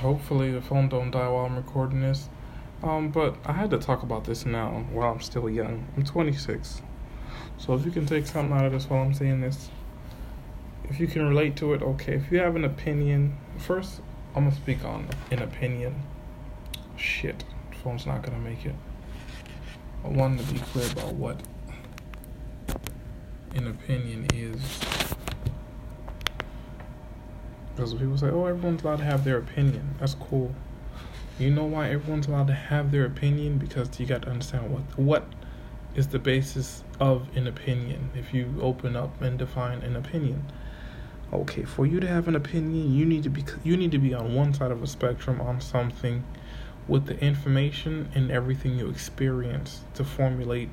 Hopefully the phone don't die while I'm recording this. Um, but I had to talk about this now while I'm still young. I'm 26. So if you can take something out of this while I'm saying this, if you can relate to it, okay. If you have an opinion, first I'm gonna speak on an opinion. Shit, phone's not gonna make it. I wanted to be clear about what an opinion is. Because people say, oh, everyone's allowed to have their opinion. That's cool. You know why everyone's allowed to have their opinion? Because you got to understand what what is the basis of an opinion. If you open up and define an opinion, okay, for you to have an opinion, you need to be you need to be on one side of a spectrum on something with the information and everything you experience to formulate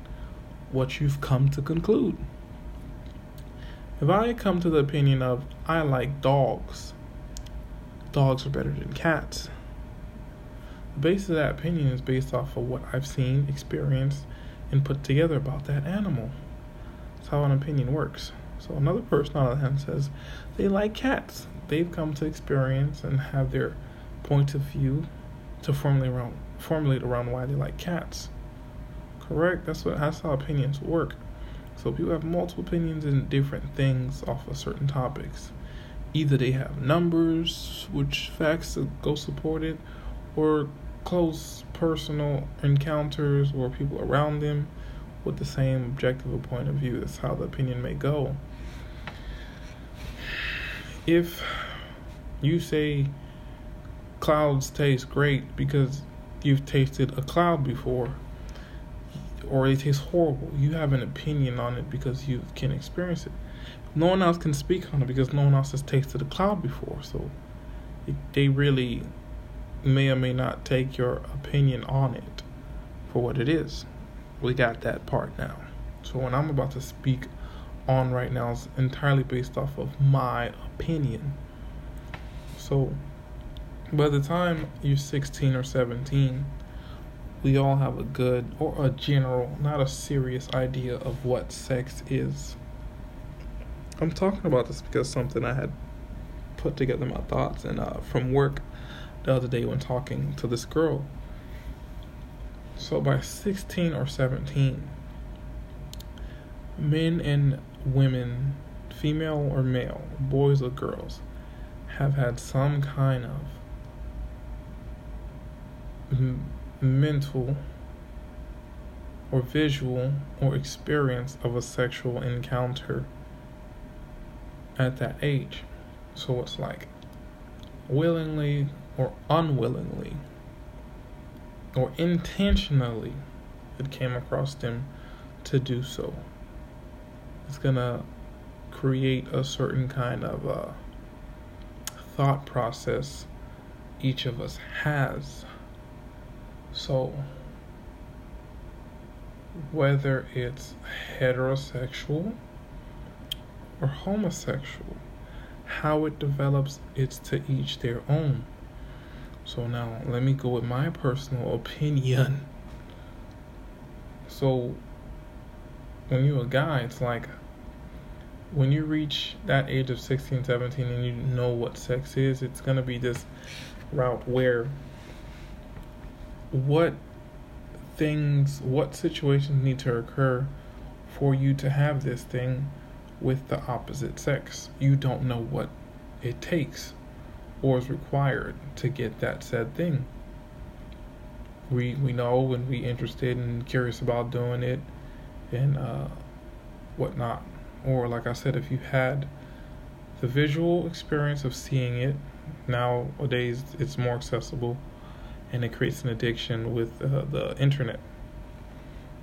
what you've come to conclude. If I come to the opinion of I like dogs, dogs are better than cats. The basis of that opinion is based off of what I've seen, experienced, and put together about that animal. That's how an opinion works. So another person on the other hand says they like cats. They've come to experience and have their point of view to formulate around formulate around why they like cats. Correct? That's what that's how opinions work. So people have multiple opinions in different things off of certain topics. Either they have numbers, which facts go support it, or close personal encounters or people around them with the same objective point of view. That's how the opinion may go. If you say clouds taste great because you've tasted a cloud before, or it tastes horrible. You have an opinion on it because you can experience it. No one else can speak on it because no one else has tasted the cloud before. So it, they really may or may not take your opinion on it for what it is. We got that part now. So what I'm about to speak on right now is entirely based off of my opinion. So by the time you're 16 or 17, we all have a good or a general, not a serious idea of what sex is. I'm talking about this because something I had put together my thoughts and uh, from work the other day when talking to this girl. So by 16 or 17, men and women, female or male, boys or girls, have had some kind of mental or visual or experience of a sexual encounter at that age. So it's like willingly or unwillingly or intentionally it came across them to do so. It's gonna create a certain kind of uh, thought process each of us has so, whether it's heterosexual or homosexual, how it develops, it's to each their own. So, now let me go with my personal opinion. So, when you're a guy, it's like when you reach that age of 16, 17, and you know what sex is, it's going to be this route where what things, what situations need to occur for you to have this thing with the opposite sex. You don't know what it takes or is required to get that said thing. We we know when we interested and curious about doing it and uh, whatnot. Or like I said, if you had the visual experience of seeing it, nowadays it's more accessible and it creates an addiction with uh, the internet.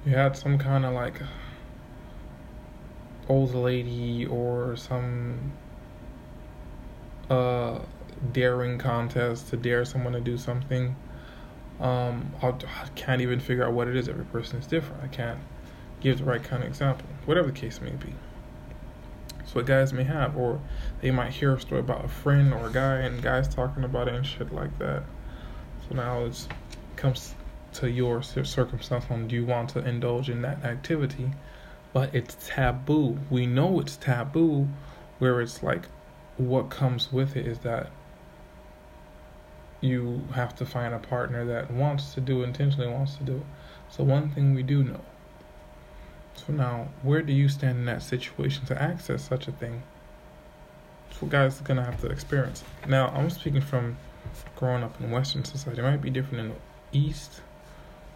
You had some kind of like old lady or some uh, daring contest to dare someone to do something. Um, I can't even figure out what it is. Every person is different. I can't give the right kind of example. Whatever the case may be. So guys may have, or they might hear a story about a friend or a guy, and guys talking about it and shit like that. So now it comes to your circumstance on do you want to indulge in that activity, but it's taboo. We know it's taboo, where it's like what comes with it is that you have to find a partner that wants to do intentionally wants to do it. So one thing we do know. So now, where do you stand in that situation to access such a thing? That's what guys are gonna have to experience. Now, I'm speaking from growing up in Western society. It might be different in the East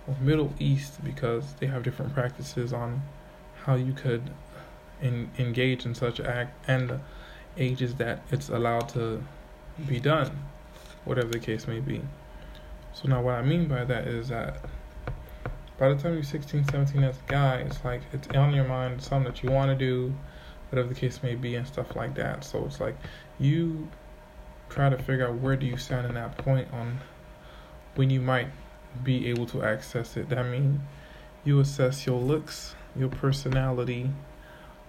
or Middle East because they have different practices on how you could in, engage in such act and ages that it's allowed to be done, whatever the case may be. So now, what I mean by that is that by the time you're 16, 17 as a guy, it's like it's on your mind, something that you want to do, whatever the case may be, and stuff like that. So it's like you try to figure out where do you stand in that point on when you might be able to access it. That means you assess your looks, your personality,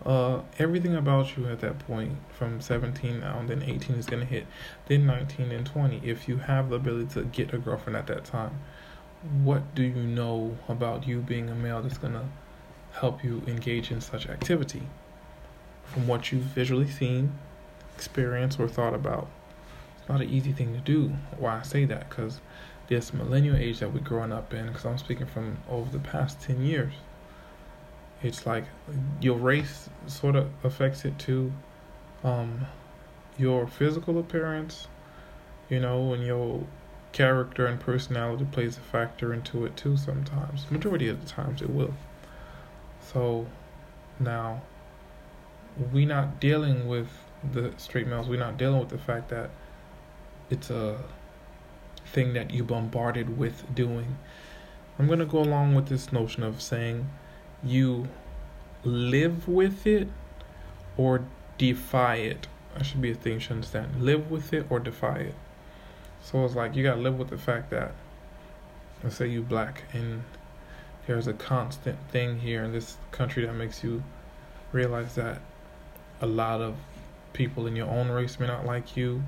uh, everything about you at that point from 17 now, and then 18 is going to hit, then 19 and 20. If you have the ability to get a girlfriend at that time, what do you know about you being a male that's going to help you engage in such activity? From what you've visually seen, experienced, or thought about. It's not an easy thing to do. Why I say that? Because this millennial age that we're growing up in, because I'm speaking from over the past 10 years, it's like your race sort of affects it too. Um, your physical appearance, you know, and your character and personality plays a factor into it too sometimes. Majority of the times it will. So now we're not dealing with the straight males, we're not dealing with the fact that it's a thing that you bombarded with doing. I'm gonna go along with this notion of saying you live with it or defy it. That should be a thing you should understand. Live with it or defy it. So it's like you gotta live with the fact that let's say you black and there's a constant thing here in this country that makes you realize that a lot of people in your own race may not like you.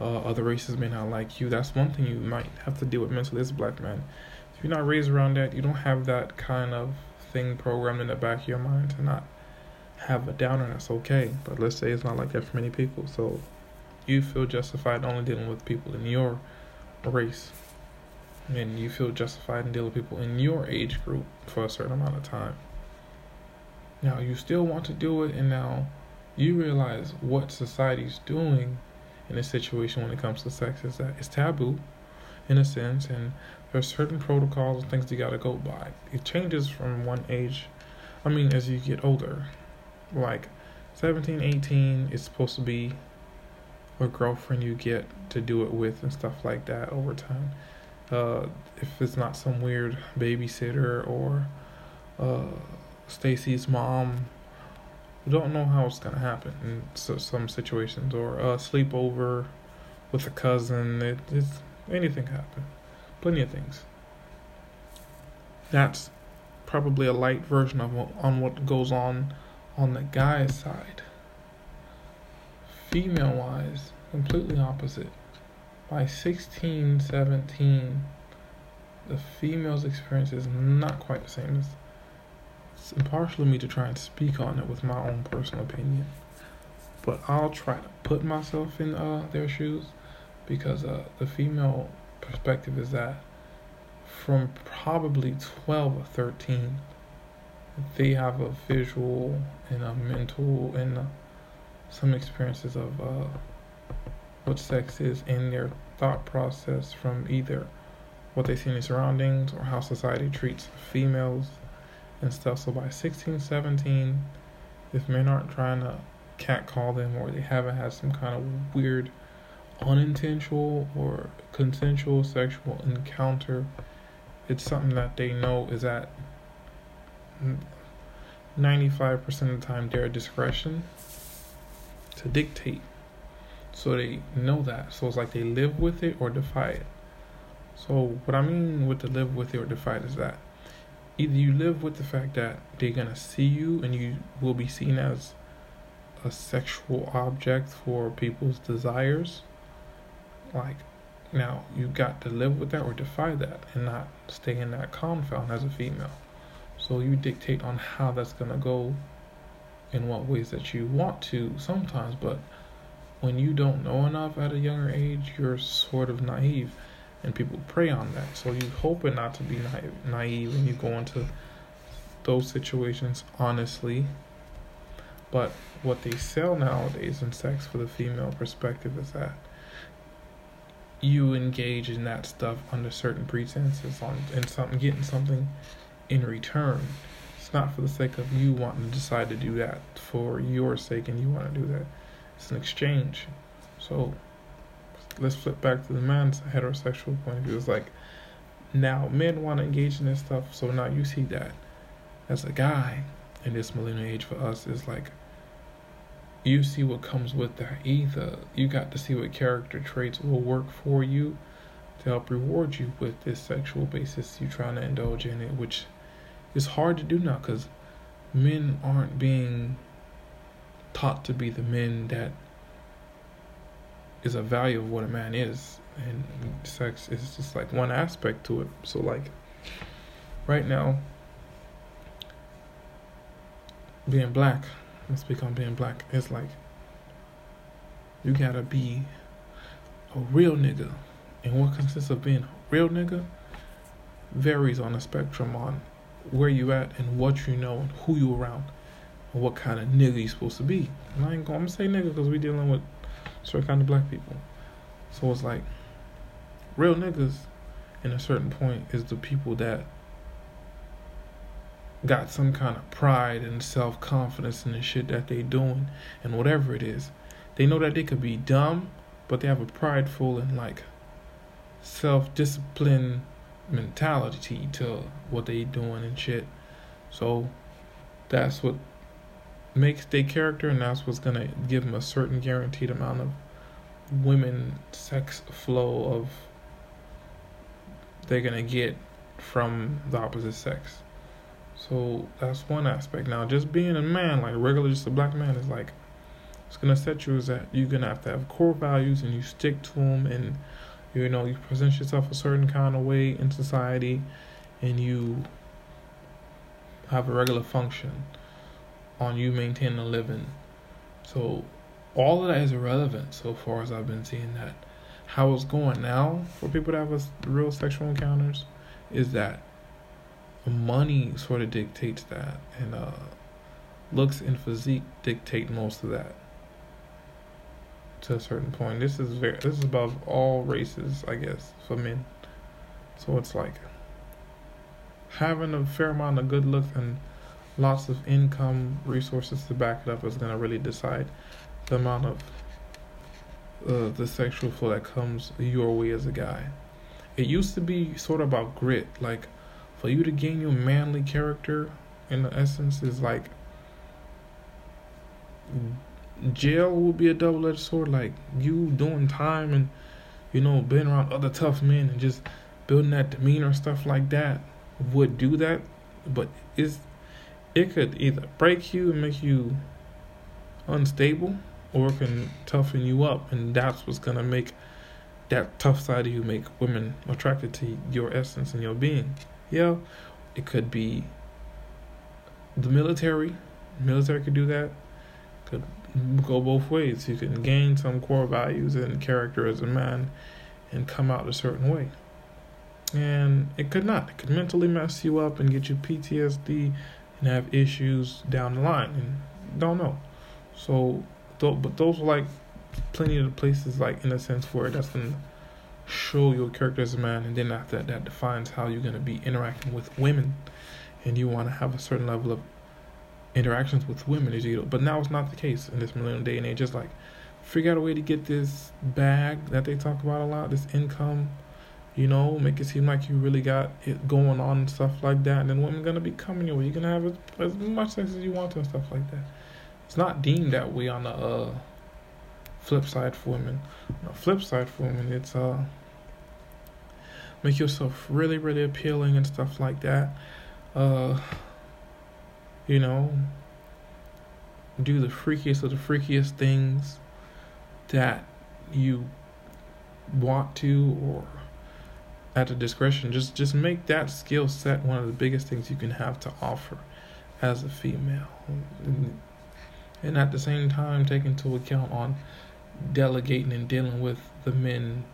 Uh, other races may not like you. That's one thing you might have to deal with mentally as a black man. If you're not raised around that, you don't have that kind of thing programmed in the back of your mind to not have a downer. That's okay. But let's say it's not like that for many people. So you feel justified only dealing with people in your race. And you feel justified in dealing with people in your age group for a certain amount of time. Now you still want to do it, and now you realize what society's doing in a situation when it comes to sex is that it's taboo in a sense, and there's certain protocols and things you gotta go by. It changes from one age, I mean, as you get older. Like 17, 18 is supposed to be a girlfriend you get to do it with and stuff like that over time. Uh, if it's not some weird babysitter or uh, Stacy's mom, don't know how it's gonna happen in so, some situations or a sleepover with a cousin. It, it's anything happen. Plenty of things. That's probably a light version of what, on what goes on on the guy's side. Female wise, completely opposite. By 16, 17, the female's experience is not quite the same. It's, it's impartial of me to try and speak on it with my own personal opinion. But I'll try to put myself in uh, their shoes because uh, the female perspective is that from probably 12 or 13, they have a visual and a mental and uh, some experiences of uh, what sex is in their thought process from either what they see in their surroundings or how society treats females and stuff. So by 16, 17, if men aren't trying to catcall them or they haven't had some kind of weird unintentional or consensual sexual encounter, it's something that they know is at 95% of the time their discretion to dictate. So they know that. So it's like they live with it or defy it. So what I mean with the live with it or defy it is that either you live with the fact that they're gonna see you and you will be seen as a sexual object for people's desires like, now you got to live with that or defy that and not stay in that confound as a female. So you dictate on how that's gonna go in what ways that you want to sometimes, but when you don't know enough at a younger age, you're sort of naive, and people prey on that. So you hope it not to be naive, naive when you go into those situations honestly. But what they sell nowadays in sex for the female perspective is that you engage in that stuff under certain pretenses on and something getting something in return. It's not for the sake of you wanting to decide to do that for your sake and you want to do that. It's an exchange. So let's flip back to the man's heterosexual point of view. It's like now men want to engage in this stuff, so now you see that as a guy in this millennial age for us is like you see what comes with that. Either you got to see what character traits will work for you to help reward you with this sexual basis you're trying to indulge in it, which is hard to do now because men aren't being taught to be the men that is a value of what a man is and sex is just like one aspect to it so like right now being black let's speak on being black it's like you gotta be a real nigga and what consists of being a real nigga varies on a spectrum on where you at and what you know and who you around and what kind of nigga you supposed to be. And I ain't gonna, I'm gonna say nigga because we dealing with certain kind of black people. So it's like real niggas in a certain point is the people that got some kind of pride and self confidence in the shit that they doing and whatever it is. They know that they could be dumb, but they have a prideful and like self discipline mentality to what they doing and shit. So that's what makes their character, and that's what's gonna give them a certain guaranteed amount of women sex flow of they're gonna get from the opposite sex. So that's one aspect. Now, just being a man, like regular, just a black man, is like it's gonna set you is that you're gonna have to have core values and you stick to them, and you know you present yourself a certain kind of way in society, and you have a regular function on you maintaining a living. So all of that is irrelevant so far as I've been seeing that. How it's going now for people that have a, real sexual encounters is that money sort of dictates that, and uh, looks and physique dictate most of that to a certain point. This is very this is above all races, I guess, for men. So it's like having a fair amount of good looks and lots of income resources to back it up is going to really decide the amount of uh, the sexual flow that comes your way as a guy. It used to be sort of about grit, like for you to gain your manly character. In the essence, is like jail will be a double-edged sword. Like you doing time and you know being around other tough men and just building that demeanor stuff like that would do that, but is it could either break you and make you unstable or it can toughen you up and that's what's gonna make that tough side of you make women attracted to your essence and your being yeah it could be the military. Military could do that. Could go both ways. You can gain some core values and character as a man and come out a certain way. And it could not. It could mentally mess you up and get you ptsd and have issues down the line and don't know. So, but those are like plenty of places, like in a sense, where that's gonna show your character as a man, and then after that, that defines how you're gonna be interacting with women, and you want to have a certain level of interactions with women as you. But now it's not the case in this millennial day and age. Just like figure out a way to get this bag that they talk about a lot, this income you know, make it seem like you really got it going on and stuff like that. And then women gonna be coming your way. You're gonna have as, as much sex as you want to and stuff like that. It's not deemed that way on the uh, flip side for women. On the flip side for women, it's uh make yourself really, really appealing and stuff like that. Uh, you know, do the freakiest of the freakiest things that you want to or at the discretion. Just just make that skill set one of the biggest things you can have to offer as a female, and at the same time take into account on delegating and dealing with the men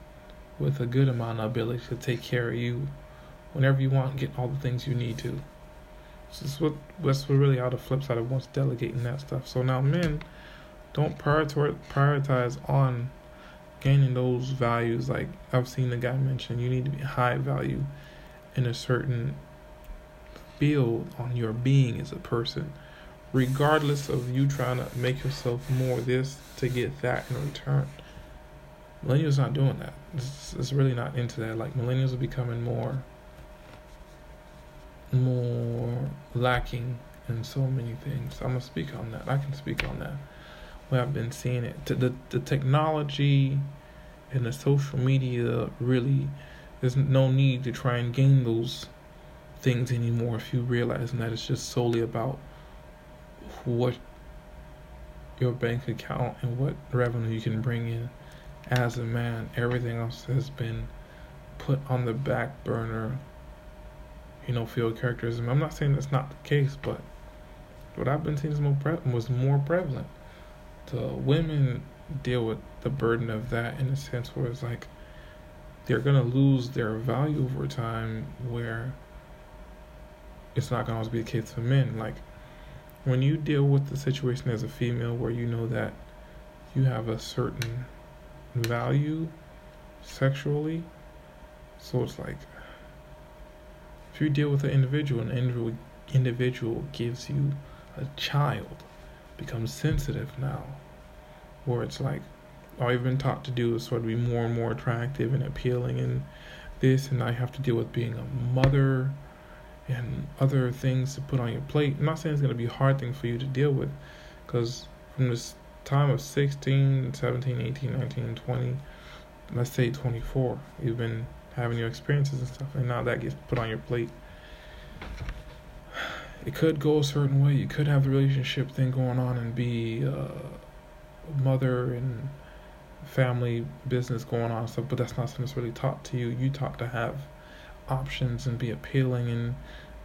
with a good amount of ability to take care of you whenever you want, get all the things you need to. This is what that's what really all the flip side of once delegating that stuff. So now men don't prioritize on gaining those values. Like I've seen the guy mention, you need to be high value in a certain field on your being as a person, regardless of you trying to make yourself more this to get that in return. Millennials not doing that. It's, it's really not into that. Like millennials are becoming more more lacking in so many things. I'm gonna speak on that. I can speak on that. We have been seeing it. The the technology and the social media really there's no need to try and gain those things anymore if you realize that it's just solely about what your bank account and what revenue you can bring in as a man. Everything else has been put on the back burner you know, field characterism. I'm not saying that's not the case, but what I've been seeing is more pre- was more prevalent. The women deal with the burden of that in a sense where it's like they're gonna lose their value over time where it's not gonna always be the case for men. Like when you deal with the situation as a female where you know that you have a certain value sexually, so it's like if you deal with an individual, an individual individual gives you a child, becomes sensitive now, where it's like oh, all you've been taught to do is sort of be more and more attractive and appealing and this, and you have to deal with being a mother and other things to put on your plate. I'm not saying it's going to be a hard thing for you to deal with, because from this time of 16, 17, 18, 19, 20, let's say 24, you've been having your experiences and stuff, and now that gets put on your plate. It could go a certain way. You could have the relationship thing going on and be uh, mother and family business going on and stuff, but that's not something that's really taught to you. You taught to have options and be appealing and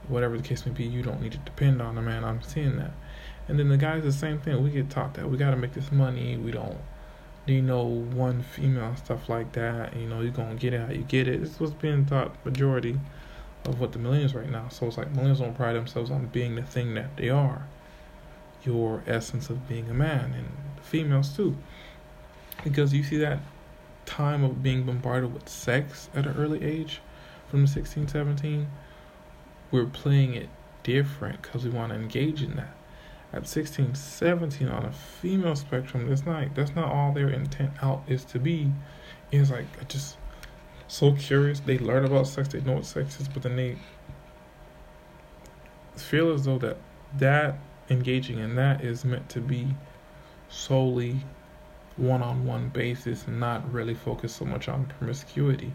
whatever the case may be. You don't need to depend on a man. I'm seeing that. And then the guys, the same thing. We get taught that we got to make this money. We don't you know, one female stuff like that. You know, you're gonna get it how you get it. It's what's being taught majority of what the millennials right now. So it's like millennials don't pride themselves on being the thing that they are. Your essence of being a man and females too. Because you see that time of being bombarded with sex at an early age from 16, 17, we're playing it different because we want to engage in that at 16, 17 on a female spectrum, that's not that's not all their intent out is to be. It's like just so curious. They learn about sex, they know what sex is, but then they feel as though that that engaging in that is meant to be solely one-on-one basis and not really focus so much on promiscuity.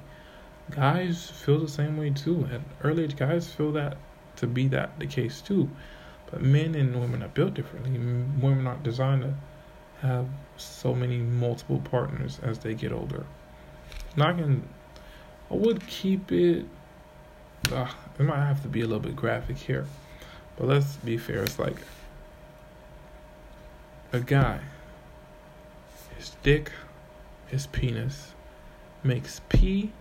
Guys feel the same way too. At early age, guys feel that to be that the case too. But men and women are built differently. Women aren't designed to have so many multiple partners as they get older. Now I can, I would keep it. Uh, it might have to be a little bit graphic here, but let's be fair. It's like a guy. His dick, his penis, makes pee,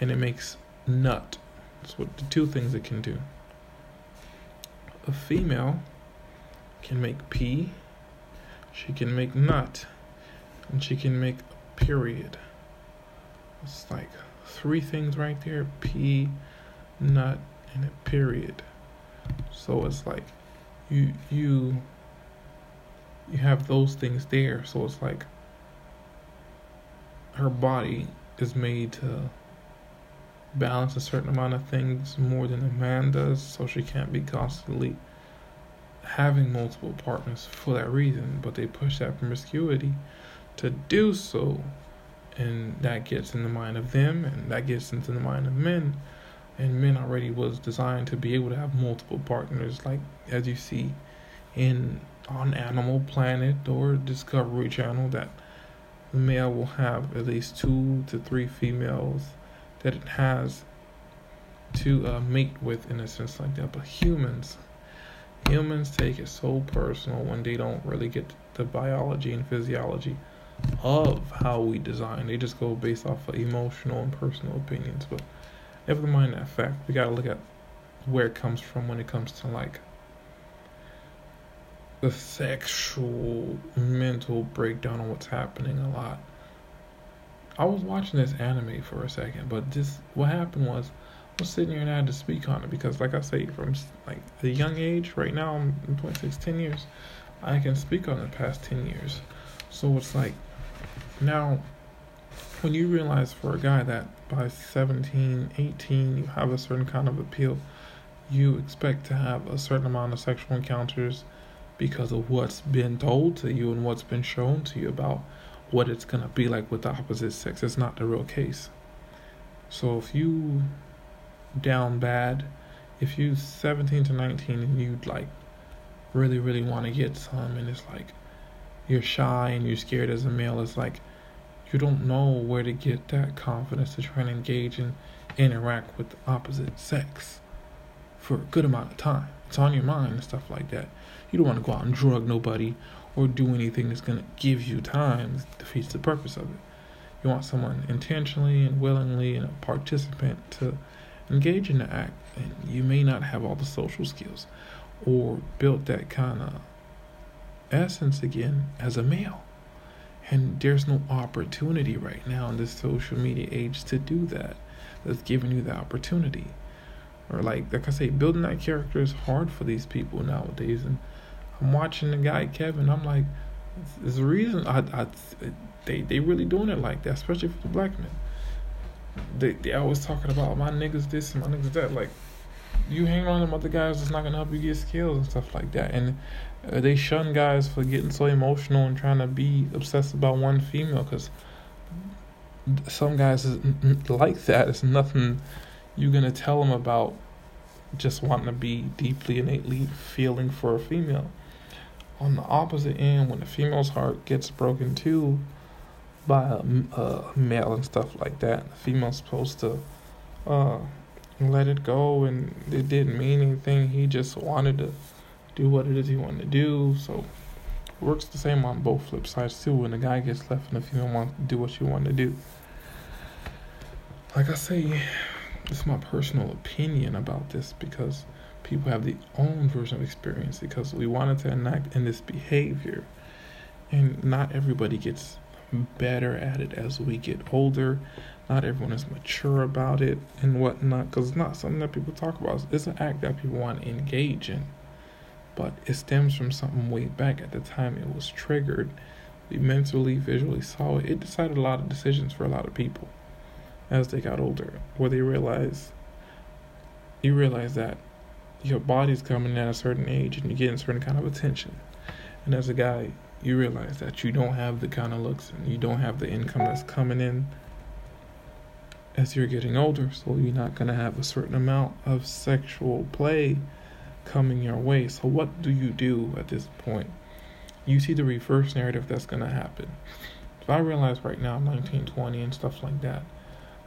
and it makes nut. That's what the two things it can do a female can make P, she can make nut, and she can make period. It's like three things right there P, nut, and a period. So it's like you you you have those things there. So it's like her body is made to balance a certain amount of things more than a man does, so she can't be constantly having multiple partners for that reason. But they push that promiscuity to do so, and that gets in the mind of them, and that gets into the mind of men. And men already was designed to be able to have multiple partners, like as you see in on Animal Planet or Discovery Channel, that male will have at least two to three females that it has to uh, mate with in a sense like that. But humans, humans take it so personal when they don't really get the biology and physiology of how we design. They just go based off of emotional and personal opinions. But never mind that fact. We gotta look at where it comes from when it comes to like the sexual mental breakdown on what's happening a lot. I was watching this anime for a second, but just what happened was I was sitting here and I had to speak on it because, like I say, from like a young age, right now I'm 26, 10 years, I can speak on the past 10 years. So it's like now when you realize for a guy that by 17, 18, you have a certain kind of appeal, you expect to have a certain amount of sexual encounters because of what's been told to you and what's been shown to you about what it's going to be like with the opposite sex. It's not the real case. So if you down bad, if you 17 to 19 and you'd like really, really want to get some and it's like you're shy and you're scared as a male, it's like you don't know where to get that confidence to try and engage and interact with the opposite sex for a good amount of time. It's on your mind and stuff like that. You don't want to go out and drug nobody or do anything that's going to give you time. Defeats the purpose of it. You want someone intentionally and willingly and a participant to engage in the act. And you may not have all the social skills or built that kind of essence again as a male. And there's no opportunity right now in this social media age to do that. That's giving you the opportunity. Or like like I say, building that character is hard for these people nowadays. And I'm watching the guy Kevin. I'm like, there's a reason I, I they they really doing it like that, especially for the black men. They they always talking about my niggas this and my niggas that. Like, you hang around them other guys it's not gonna help you get skills and stuff like that. And uh, they shun guys for getting so emotional and trying to be obsessed about one female because some guys is like that. It's nothing you're gonna tell them about just wanting to be deeply innately feeling for a female on the opposite end, when the female's heart gets broken too by a, a male and stuff like that, the female's supposed to uh, let it go, and it didn't mean anything. He just wanted to do what it is he wanted to do. So it works the same on both flip sides too. When the guy gets left and the female wants to do what she wanted to do. Like I say, it's my personal opinion about this because people have the own version of experience because we wanted to enact in this behavior. And not everybody gets better at it as we get older. Not everyone is mature about it and whatnot because it's not something that people talk about. It's an act that people want to engage in. But it stems from something way back at the time it was triggered. We mentally visually saw it. It decided a lot of decisions for a lot of people as they got older where they realize you realize that your body's coming at a certain age and you're getting a certain kind of attention. And as a guy, you realize that you don't have the kind of looks and you don't have the income that's coming in as you're getting older. So you're not going to have a certain amount of sexual play coming your way. So what do you do at this point? You see the reverse narrative that's going to happen. If I realize right now, I'm 19, 20, and stuff like that,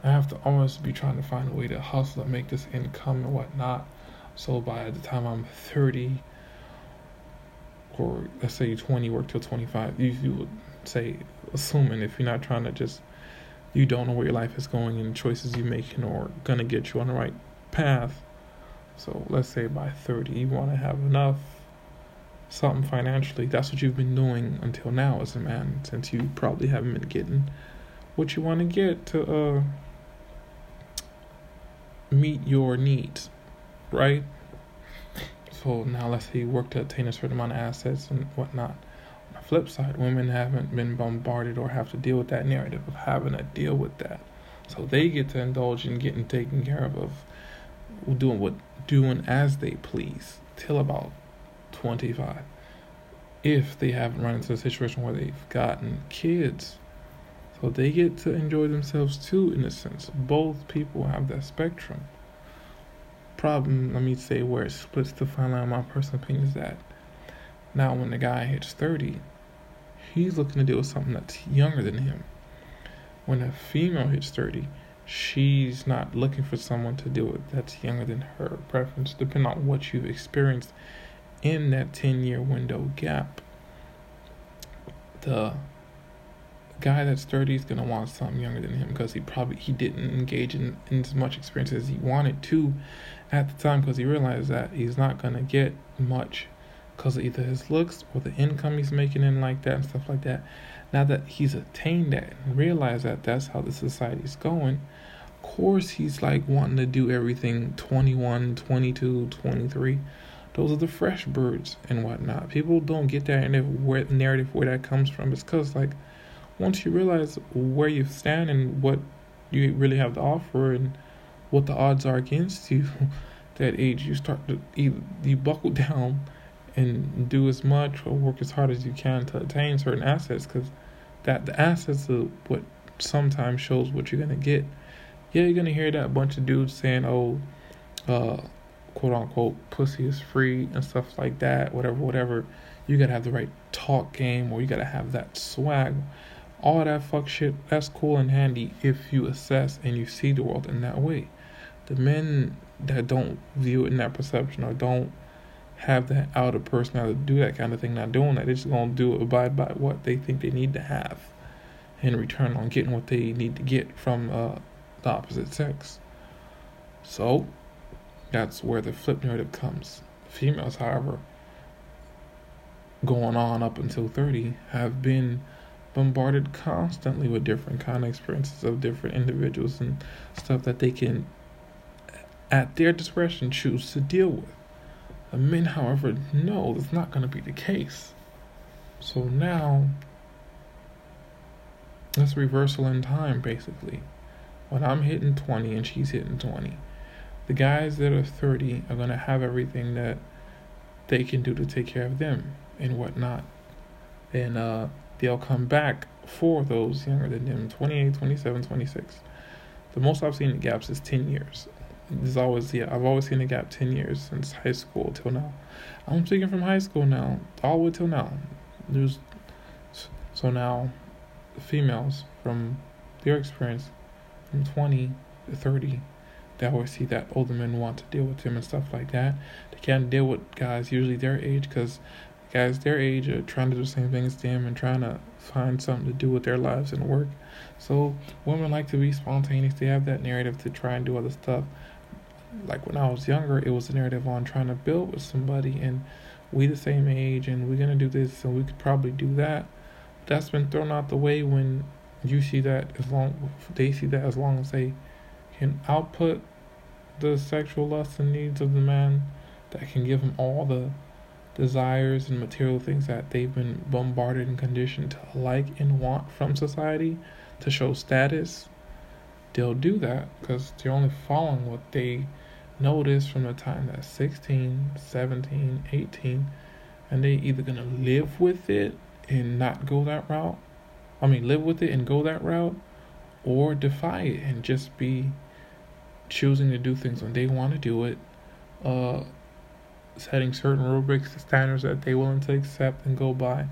I have to always be trying to find a way to hustle and make this income and whatnot so by the time I'm 30, or let's say 20, work till 25, you, you would say, assuming if you're not trying to just, you don't know where your life is going and choices you're making or gonna get you on the right path. So let's say by 30, you want to have enough something financially. That's what you've been doing until now as a man, since you probably haven't been getting what you want to get to uh, meet your needs right? So now let's say you work to attain a certain amount of assets and whatnot. On the flip side, women haven't been bombarded or have to deal with that narrative of having to deal with that. So they get to indulge in getting taken care of, of doing what doing as they please till about 25 if they haven't run into a situation where they've gotten kids so they get to enjoy themselves too in a sense both people have that spectrum problem, let me say, where it splits the fine line, my personal opinion is that now when the guy hits 30, he's looking to deal with something that's younger than him. When a female hits 30, she's not looking for someone to deal with that's younger than her preference, depending on what you've experienced in that 10 year window gap. The guy that's 30 is gonna want something younger than him because he probably he didn't engage in, in as much experience as he wanted to at the time because he realized that he's not gonna get much because of either his looks or the income he's making in like that and stuff like that. Now that he's attained that and realized that that's how the society's going, of course he's like wanting to do everything 21, 22, 23. Those are the fresh birds and whatnot. People don't get that narrative where that comes from. It's because like once you realize where you stand and what you really have to offer and what the odds are against you, that age you start to you buckle down and do as much or work as hard as you can to attain certain assets because that the assets are what sometimes shows what you're gonna get. Yeah, you're gonna hear that bunch of dudes saying, "Oh, uh, quote unquote, pussy is free" and stuff like that. Whatever, whatever. You gotta have the right talk game, or you gotta have that swag. All that fuck shit. That's cool and handy if you assess and you see the world in that way. The men that don't view it in that perception or don't have that outer personality to do that kind of thing, not doing that. They're just gonna do abide by what they think they need to have in return on getting what they need to get from uh, the opposite sex. So that's where the flip narrative comes. Females, however, going on up until 30, have been bombarded constantly with different kind of experiences of different individuals and stuff that they can, at their discretion, choose to deal with. The men, however, know it's not going to be the case. So now, it's reversal in time, basically. When I'm hitting 20 and she's hitting 20, the guys that are 30 are going to have everything that they can do to take care of them and whatnot. And uh, they'll come back for those younger than them 28, 27, 26. The most I've seen in gaps is 10 years there's always yeah I've always seen a gap ten years since high school till now. I'm speaking from high school now all the way till now. There's so now females from their experience from 20 to 30 they always see that older men want to deal with them and stuff like that. They can't deal with guys usually their age because guys their age are trying to do the same things as them and trying to find something to do with their lives and work. So women like to be spontaneous. They have that narrative to try and do other stuff like when I was younger, it was a narrative on trying to build with somebody and we the same age and we're gonna do this and we could probably do that. That's been thrown out the way when you see that as long they see that as long as they can output the sexual lust and needs of the man that can give them all the desires and material things that they've been bombarded and conditioned to like and want from society to show status they'll do that because they're only following what they notice from the time that's 16, 17, 18, and they either gonna live with it and not go that route. I mean, live with it and go that route, or defy it and just be choosing to do things when they want to do it, uh, setting certain rubrics, standards that they willing to accept and go by,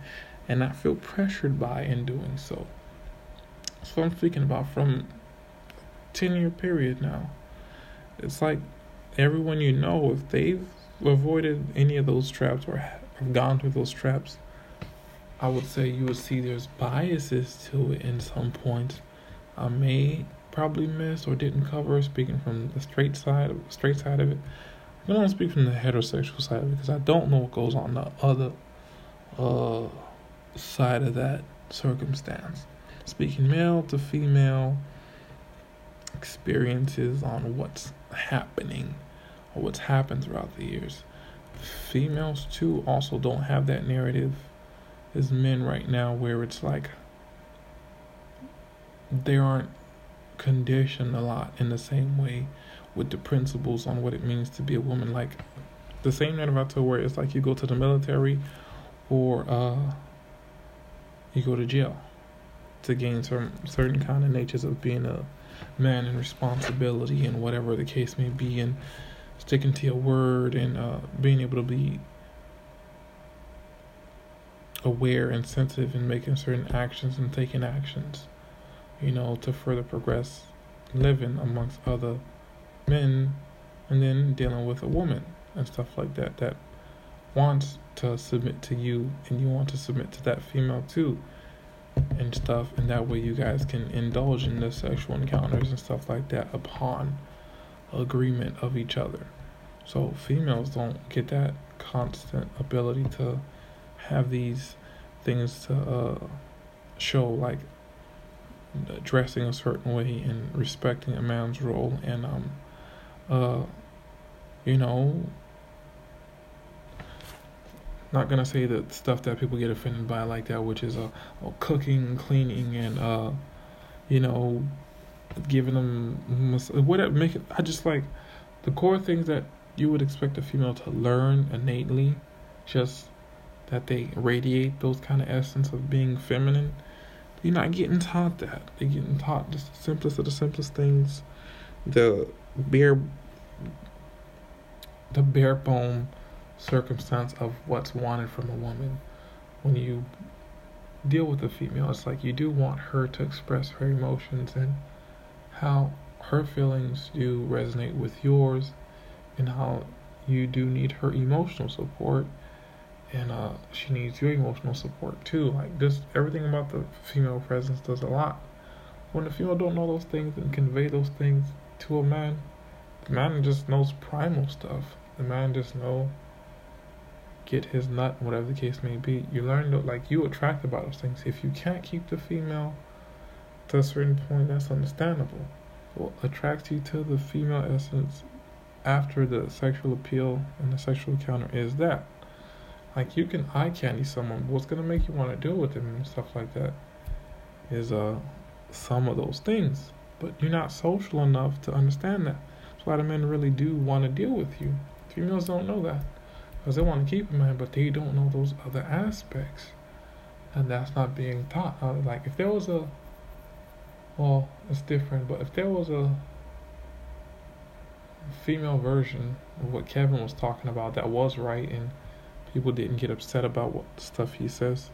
and not feel pressured by in doing so. So I'm speaking about from 10 year period now. It's like everyone you know, if they've avoided any of those traps or have gone through those traps, I would say you would see there's biases to it in some points. I may probably missed or didn't cover speaking from the straight side of straight side of it. I'm gonna speak from the heterosexual side because I don't know what goes on the other uh side of that circumstance. Speaking male to female experiences on what's happening what's happened throughout the years. Females, too, also don't have that narrative as men right now where it's like they aren't conditioned a lot in the same way with the principles on what it means to be a woman. Like the same narrative I told where it's like you go to the military or uh, you go to jail to gain certain certain kind of natures of being a man and responsibility and whatever the case may be and sticking to your word and uh, being able to be aware and sensitive in making certain actions and taking actions, you know, to further progress living amongst other men and then dealing with a woman and stuff like that that wants to submit to you and you want to submit to that female too. and stuff, and that way you guys can indulge in the sexual encounters and stuff like that upon agreement of each other. So females don't get that constant ability to have these things to uh, show like dressing a certain way and respecting a man's role and um uh you know not gonna say the stuff that people get offended by like that which is uh, cooking cleaning and uh you know giving them whatever make it i just like the core things that you would expect a female to learn innately just that they radiate those kind of essence of being feminine you're not getting taught that. They're getting taught just the simplest of the simplest things, the bare, the bare bone circumstance of what's wanted from a woman. When you deal with a female, it's like you do want her to express her emotions and how her feelings do resonate with yours, and how you do need her emotional support and uh, she needs your emotional support too. Like just everything about the female presence does a lot. When the female don't know those things and convey those things to a man, the man just knows primal stuff. The man just know get his nut, whatever the case may be. You learn that like you attract about those things. If you can't keep the female to a certain point, that's understandable. What attracts you to the female essence after the sexual appeal and the sexual encounter is that like you can eye candy someone, what's gonna make you want to deal with them and stuff like that is uh some of those things. But you're not social enough to understand that. That's why the men really do want to deal with you. Females don't know that because they want to keep a man, but they don't know those other aspects, and that's not being taught. Uh, like if there was a, well, it's different. But if there was a female version of what Kevin was talking about that was right and people didn't get upset about what stuff he says.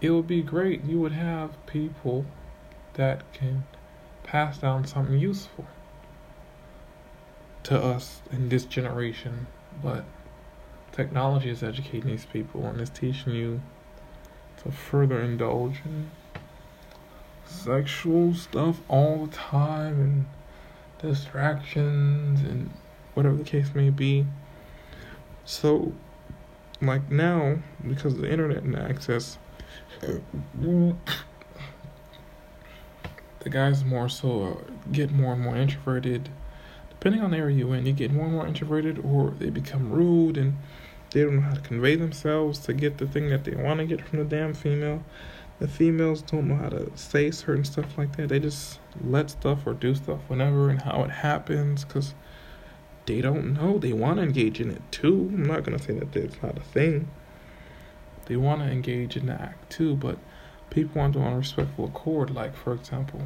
It would be great. You would have people that can pass down something useful to us in this generation. But technology is educating these people and it's teaching you to further indulge in sexual stuff all the time and distractions and whatever the case may be. So like now because of the internet and access the guys more so uh, get more and more introverted depending on the area you're in you get more and more introverted or they become rude and they don't know how to convey themselves to get the thing that they want to get from the damn female the females don't know how to say certain stuff like that they just let stuff or do stuff whenever and how it happens because they don't know. They want to engage in it too. I'm not going to say that it's not a thing. They want to engage in the act too, but people want to on a respectful accord. Like, for example,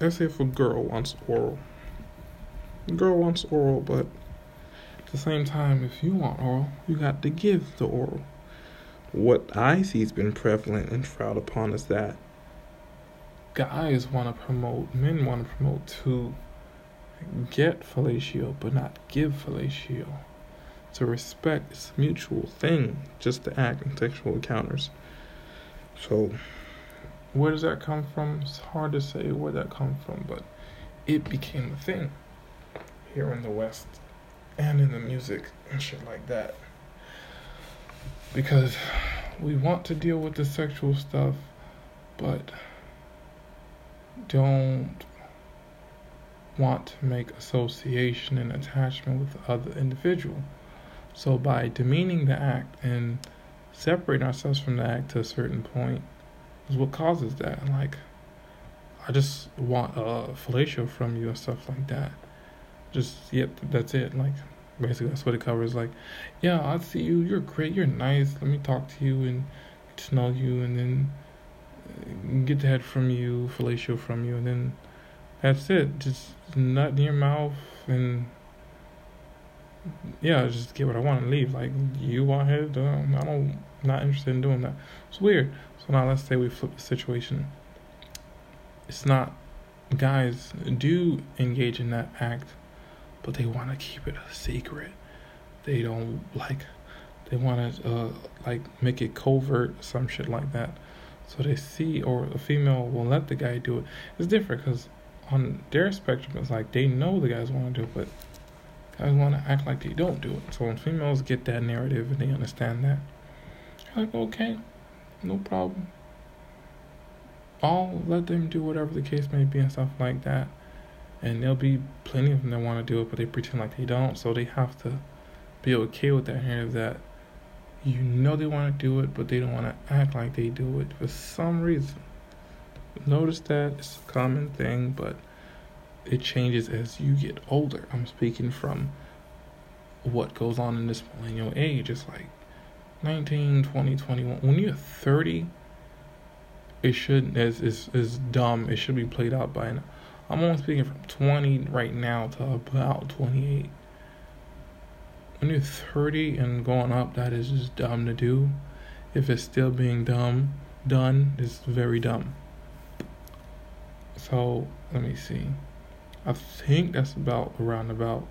let's say if a girl wants oral. A girl wants oral, but at the same time, if you want oral, you got to give the oral. What I see has been prevalent and frowned upon is that guys want to promote, men want to promote to get fellatio but not give fellatio. To respect is a mutual thing, just to act in sexual encounters. So, where does that come from? It's hard to say where that comes from, but it became a thing here in the West and in the music and shit like that. Because we want to deal with the sexual stuff, but don't want to make association and attachment with the other individual. So by demeaning the act and separating ourselves from the act to a certain point is what causes that. Like, I just want a fellatio from you and stuff like that. Just yep, that's it. Like, basically that's what it covers. Like, yeah, I see you. You're great. You're nice. Let me talk to you and know you, and then uh, get the head from you, fellatio from you, and then that's it. Just nut in your mouth and yeah, just get what I want and leave. Like you want head, I don't, not interested in doing that. It's weird. So now let's say we flip the situation. It's not guys do engage in that act, but they want to keep it a secret. They don't like they want to uh, like make it covert, some shit like that. So they see, or a female will let the guy do it. It's different because on their spectrum, it's like they know the guys want to do it, but guys want to act like they don't do it. So when females get that narrative and they understand that, they're like, okay, no problem. I'll let them do whatever the case may be and stuff like that. And there'll be plenty of them that want to do it, but they pretend like they don't. So they have to be okay with that narrative that you know they want to do it, but they don't want to act like they do it for some reason. Notice that it's a common thing, but it changes as you get older. I'm speaking from what goes on in this millennial age. It's like 19, 20, 21. When you're 30, it should is is is dumb. It should be played out by now. I'm only speaking from 20 right now to about 28. When you're 30 and going up, that is just dumb to do. If it's still being dumb, done, it's very dumb. So let me see. I think that's about around about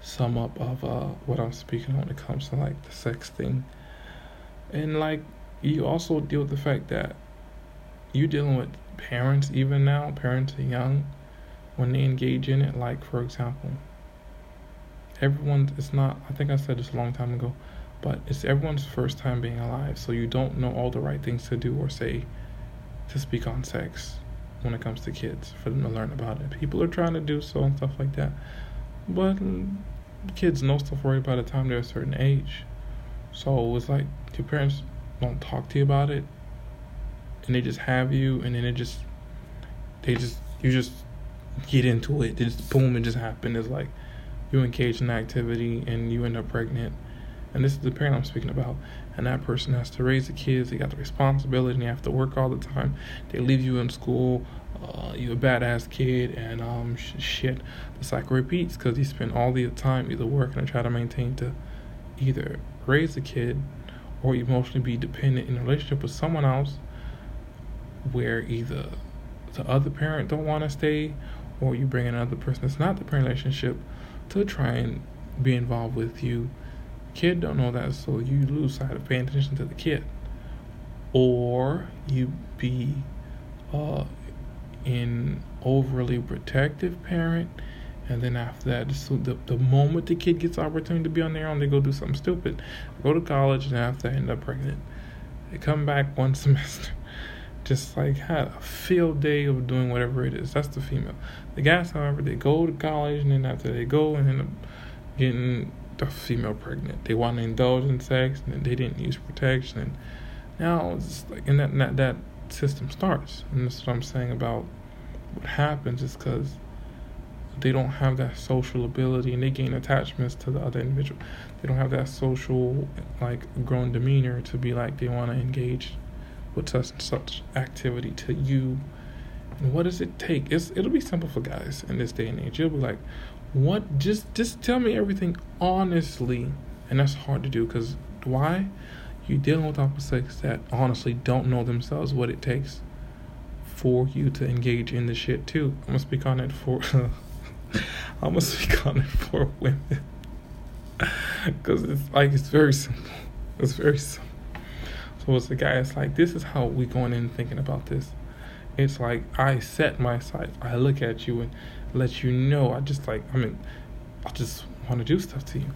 sum up of uh, what I'm speaking on when it comes to like the sex thing. And like you also deal with the fact that you're dealing with parents even now, parents are young when they engage in it, like for example, everyone it's not I think I said this a long time ago, but it's everyone's first time being alive, so you don't know all the right things to do or say to speak on sex when it comes to kids for them to learn about it. People are trying to do so and stuff like that. But kids know stuff already by the time they're a certain age. So it's like your parents don't talk to you about it and they just have you and then it just they just you just get into it. Just boom it just happened. It's like you engage in activity and you end up pregnant. And this is the parent I'm speaking about. And that person has to raise the kids. They got the responsibility and they have to work all the time. They leave you in school. Uh, you're a badass kid. And um, sh- shit. The cycle repeats because you spend all the time either working or trying to maintain to either raise the kid or emotionally be dependent in a relationship with someone else where either the other parent don't want to stay or you bring another person that's not the parent relationship to try and be involved with you. Kid don't know that, so you lose sight of paying attention to the kid, or you be uh, an overly protective parent, and then after that, so the the moment the kid gets opportunity to be on their own, they go do something stupid, go to college, and after that end up pregnant. They come back one semester just like had a field day of doing whatever it is. That's the female. The guys, however, they go to college and then after they go and end up getting the female pregnant. They want to indulge in sex and they didn't use protection. And now it's like, and that, that, that system starts. And that's what I'm saying about what happens is because they don't have that social ability and they gain attachments to the other individual. They don't have that social, like, grown demeanor to be like they want to engage with such such activity to you. And what does it take? It's it'll be simple for guys in this day and age. You'll be like, what? Just just tell me everything honestly, and that's hard to do because why? You're dealing with opposites that honestly don't know themselves what it takes for you to engage in the shit too. I'm gonna speak on it for. I'm gonna speak on it for women because it's like it's very simple. It's very simple. It's the guy. It's like this is how we going in thinking about this. It's like I set my sights. I look at you and let you know. I just like I mean, I just want to do stuff to you.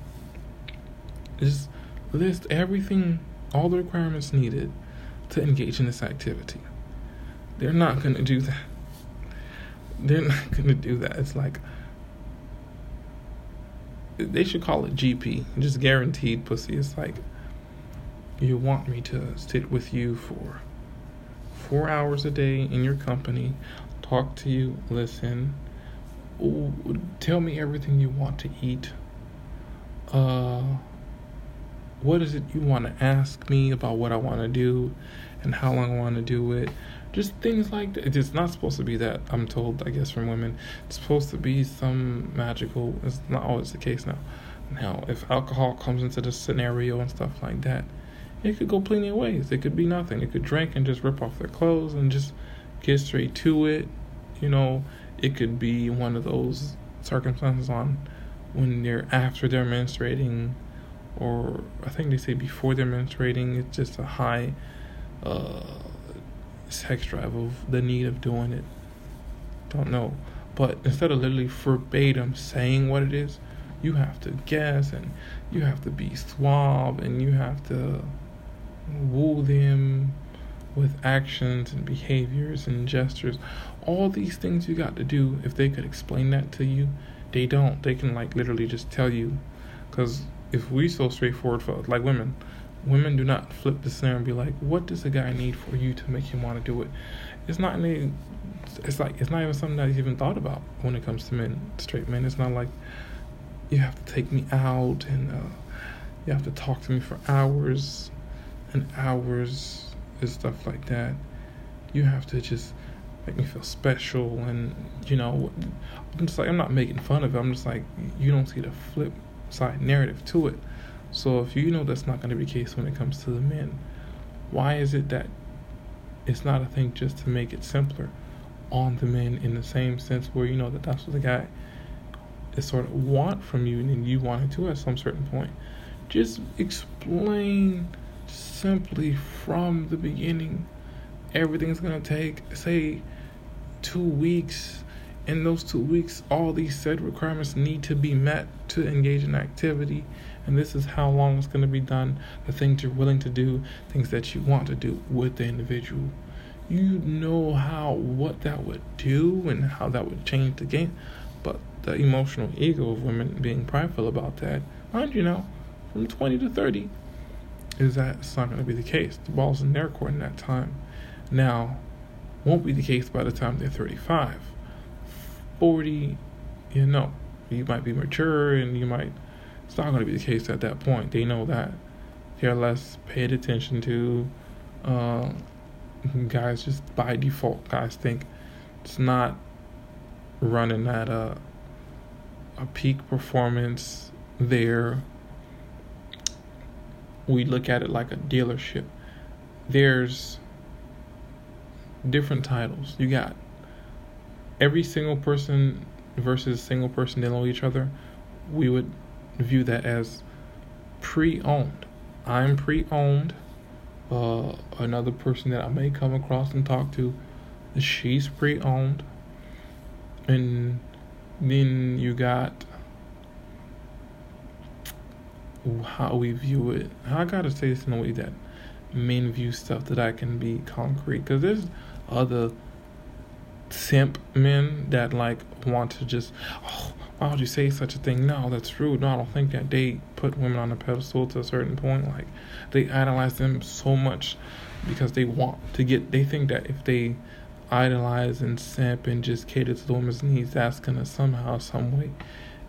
Just list everything, all the requirements needed to engage in this activity. They're not gonna do that. They're not gonna do that. It's like they should call it GP, just guaranteed pussy. It's like you want me to sit with you for four hours a day in your company, talk to you, listen, tell me everything you want to eat. Uh, what is it you want to ask me about what I want to do and how long I want to do it? Just things like that. It's not supposed to be that, I'm told, I guess, from women. It's supposed to be some magical. It's not always the case now. Now, if alcohol comes into the scenario and stuff like that, it could go plenty of ways. It could be nothing. It could drink and just rip off their clothes and just get straight to it. You know, it could be one of those circumstances on when they're after they're menstruating or I think they say before they're menstruating, it's just a high uh, sex drive of the need of doing it. Don't know. But instead of literally verbatim saying what it is, you have to guess and you have to be suave and you have to woo them with actions and behaviors and gestures. All these things you got to do. If they could explain that to you, they don't. They can like literally just tell you. Because if we so straightforward for like women, women do not flip the snare and be like, "What does a guy need for you to make him want to do it?" It's not any. It's like it's not even something that he's even thought about when it comes to men, straight men. It's not like you have to take me out and uh, you have to talk to me for hours and hours and stuff like that. You have to just make me feel special and you know I'm just like I'm not making fun of it. I'm just like you don't see the flip side narrative to it. So if you know that's not going to be the case when it comes to the men, why is it that it's not a thing just to make it simpler on the men in the same sense where you know that that's what the guy is sort of want from you and you want it to at some certain point. Just explain simply from the beginning. Everything's gonna take say two weeks. In those two weeks, all these said requirements need to be met to engage in activity. And this is how long it's going to be done, the things you're willing to do, things that you want to do with the individual. You know how, what that would do and how that would change the game. But the emotional ego of women being prideful about that, mind you now, from 20 to 30, is that it's not going to be the case. The ball's in their court in that time. Now, won't be the case by the time they're 35. 40, you know, you might be mature and you might, it's not going to be the case at that point. They know that. They're less paid attention to. Uh, guys just by default, guys think it's not running at a a peak performance there. We look at it like a dealership. There's different titles. You got every single person versus single person dealing with each other. We would view that as pre-owned. I'm pre-owned. Uh, another person that I may come across and talk to, she's pre-owned. And then you got how we view it. I gotta say this in a way that men view stuff that I can be concrete. Because there's other simp men that like want to just, oh, why would you say such a thing? No, that's rude. No, I don't think that they put women on a pedestal to a certain point. Like they idolize them so much because they want to get. They think that if they idolize and simp and just cater to the woman's needs, that's gonna somehow, some way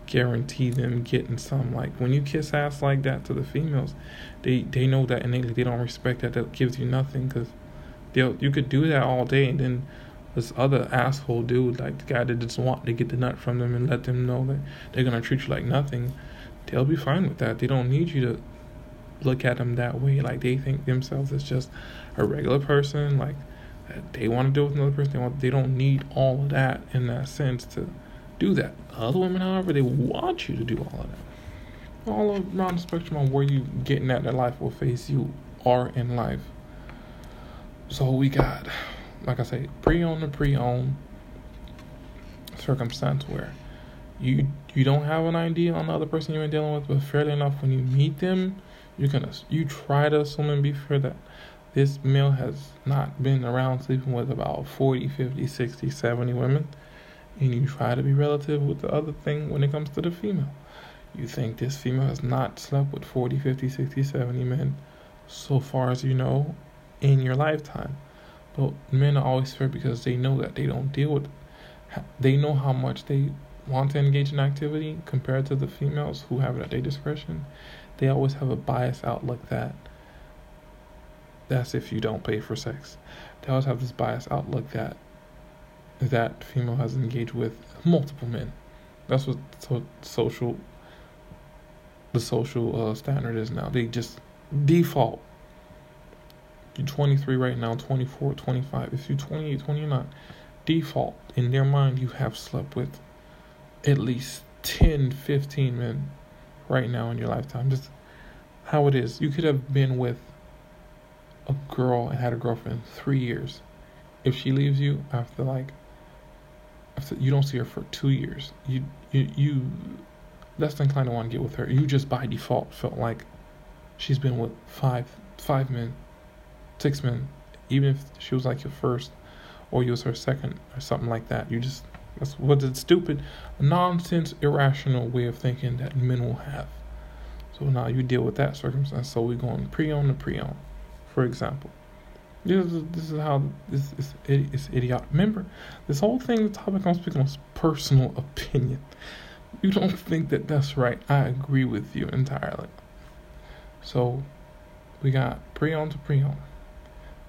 guarantee them getting some. Like when you kiss ass like that to the females they they know that innately they don't respect that. That gives you nothing because they'll you could do that all day and then this other asshole dude like the guy that just want to get the nut from them and let them know that they're gonna treat you like nothing they'll be fine with that. They don't need you to look at them that way. Like they think themselves as just a regular person. Like they want to deal with another person. They want they don't need all of that in that sense to do that. Other women, however, they want you to do all of that. All around the spectrum on where you getting at in life, what phase you are in life. So we got, like I say, pre-owned to pre-owned circumstance where you you don't have an idea on the other person you're dealing with, but fairly enough, when you meet them, you can you try to assume and be fair that this male has not been around sleeping with about 40, 50, 60, 70 women and you try to be relative with the other thing when it comes to the female. You think this female has not slept with 40, 50, 60, 70 men so far as you know in your lifetime. But men are always fair because they know that they don't deal with they know how much they want to engage in activity compared to the females who have it at their discretion. They always have a biased outlook that that's if you don't pay for sex. They always have this biased outlook that that female has engaged with multiple men. That's what so, social the social uh, standard is now. They just default. You're 23 right now, 24, 25. If you're 28, 29, default in their mind you have slept with at least 10, 15 men right now in your lifetime. Just how it is. You could have been with a girl and had a girlfriend three years. If she leaves you after like you don't see her for two years, you you you less inclined to want to get with her. You just by default felt like she's been with five five men, six men, even if she was like your first or you was her second or something like that. You just that's what stupid, nonsense, irrational way of thinking that men will have. So now you deal with that circumstance. So we're going pre-owned to pre-owned, for example. This is, this is how this is it's idiotic. Remember, this whole thing, the topic I'm speaking on is personal opinion. You don't think that that's right. I agree with you entirely. So we got pre-owned to pre-owned.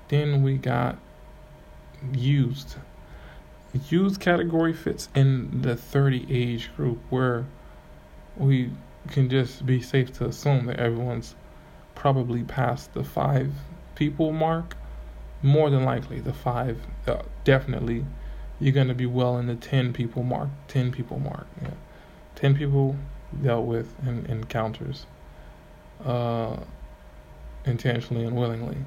Then we got used. Used category fits in the 30 age group where we can just be safe to assume that everyone's probably past the five people mark. More than likely, the five, uh, definitely, you're going to be well in the 10 people mark. 10 people mark. Yeah. 10 people dealt with in encounters uh, intentionally and willingly.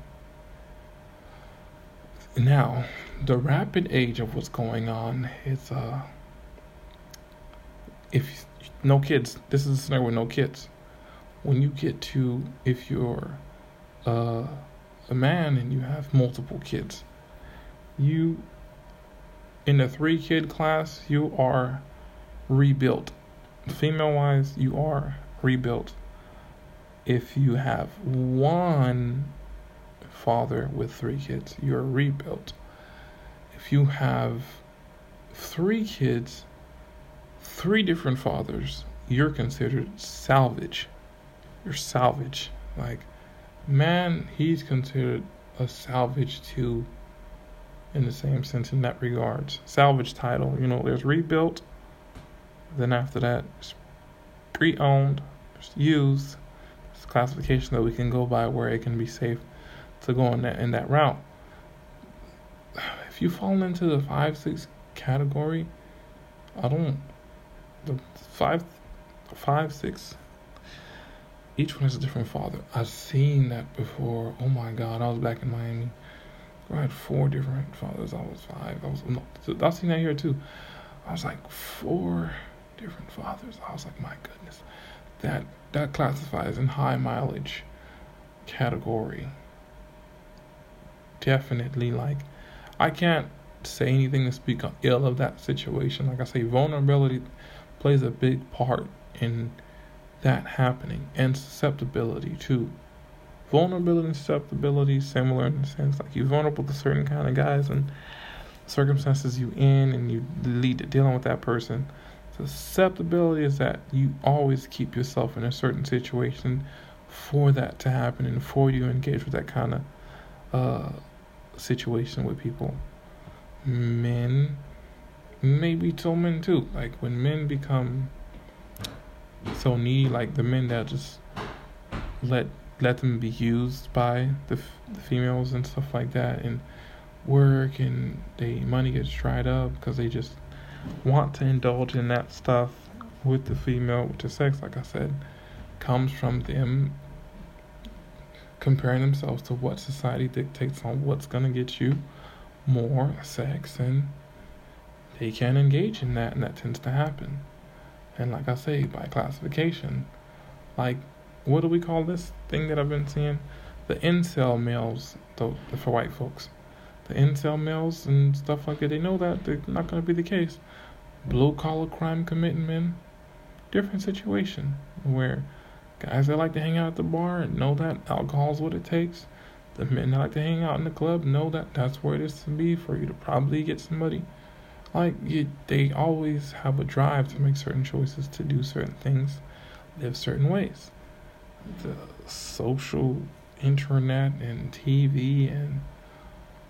Now, the rapid age of what's going on is uh, if no kids. This is a scenario with no kids. When you get to if you're uh, a man and you have multiple kids, you in a three kid class you are rebuilt. Female wise, you are rebuilt. If you have one father with three kids, you're rebuilt. If you have three kids three different fathers, you're considered salvage. You're salvage. Like, man, he's considered a salvage too, in the same sense in that regards. Salvage title, you know, there's rebuilt. Then after that, it's pre-owned, it's used. It's classification that we can go by where it can be safe to go in that in that route. If you fall into the five six category, I don't the five, five, six. Each one has a different father. I've seen that before. Oh my God! I was back in Miami. I had four different fathers. I was five. I was. No, I've seen that here too. I was like four different fathers. I was like, my goodness, that that classifies in high mileage category. Definitely, like, I can't say anything to speak ill of that situation. Like I say, vulnerability plays a big part in that happening and susceptibility too. Vulnerability and susceptibility similar in the sense like you're vulnerable to certain kind of guys and circumstances you in and you lead to dealing with that person. Susceptibility is that you always keep yourself in a certain situation for that to happen and for you to engage with that kind of uh, situation with people. Men maybe to men too. Like when men become so needy, like the men that just let let them be used by the, f- the females and stuff like that, and work and they money gets dried up because they just want to indulge in that stuff with the female, with the sex. Like I said, comes from them comparing themselves to what society dictates on what's gonna get you more sex and they can engage in that, and that tends to happen. And like I say, by classification, like what do we call this thing that I've been seeing? The incel males, the for white folks, the incel males and stuff like that. They know that they're not going to be the case. Blue collar crime committing men, different situation where guys that like to hang out at the bar know that alcohol is what it takes. The men that like to hang out in the club know that that's where it is to be for you to probably get somebody like you, they always have a drive to make certain choices, to do certain things, live certain ways. The social internet and TV and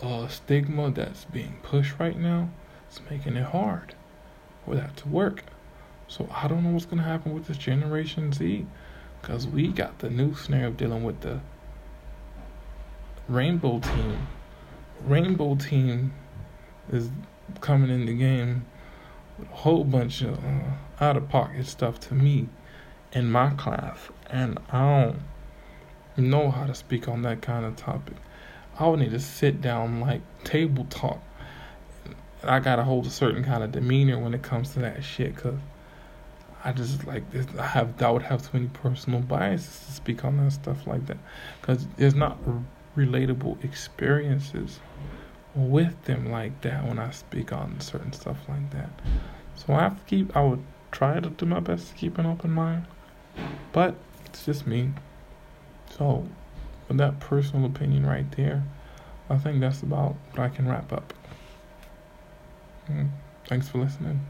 uh, stigma that's being pushed right now is making it hard for that to work. So I don't know what's gonna happen with this Generation Z, because we got the new snare of dealing with the Rainbow Team. Rainbow Team is coming in the game with a whole bunch of uh, out of pocket stuff to me in my class, and I don't know how to speak on that kind of topic. I would need to sit down like table talk. I gotta hold a certain kind of demeanor when it comes to that shit, cause I just like I have I would have too many personal biases to speak on that stuff like that, cause there's not relatable experiences with them like that when I speak on certain stuff like that. So I have to keep. I would try to do my best to keep an open mind, but it's just me. So with that personal opinion right there, I think that's about what I can wrap up. Mm, thanks for listening.